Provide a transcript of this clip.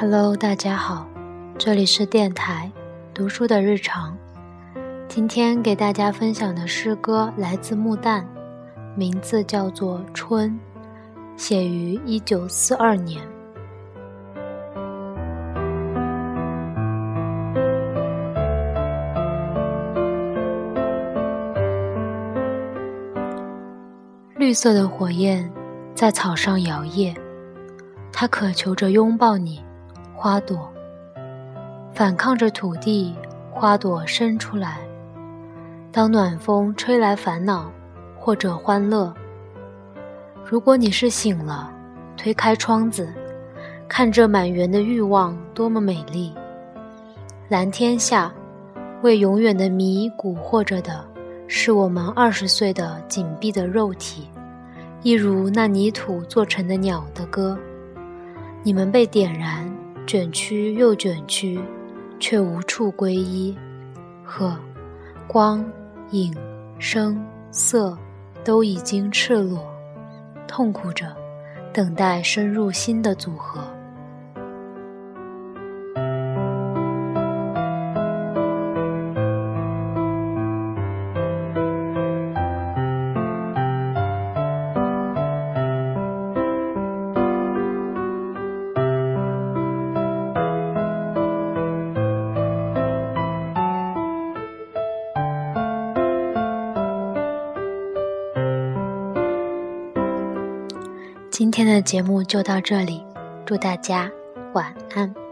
Hello，大家好，这里是电台读书的日常。今天给大家分享的诗歌来自木旦，名字叫做《春》，写于一九四二年。绿色的火焰在草上摇曳，它渴求着拥抱你。花朵反抗着土地，花朵伸出来。当暖风吹来烦恼或者欢乐，如果你是醒了，推开窗子，看这满园的欲望多么美丽。蓝天下，为永远的谜蛊惑着的，是我们二十岁的紧闭的肉体，一如那泥土做成的鸟的歌。你们被点燃。卷曲又卷曲，却无处归依。呵，光、影、声、色，都已经赤裸，痛苦着，等待深入新的组合。今天的节目就到这里，祝大家晚安。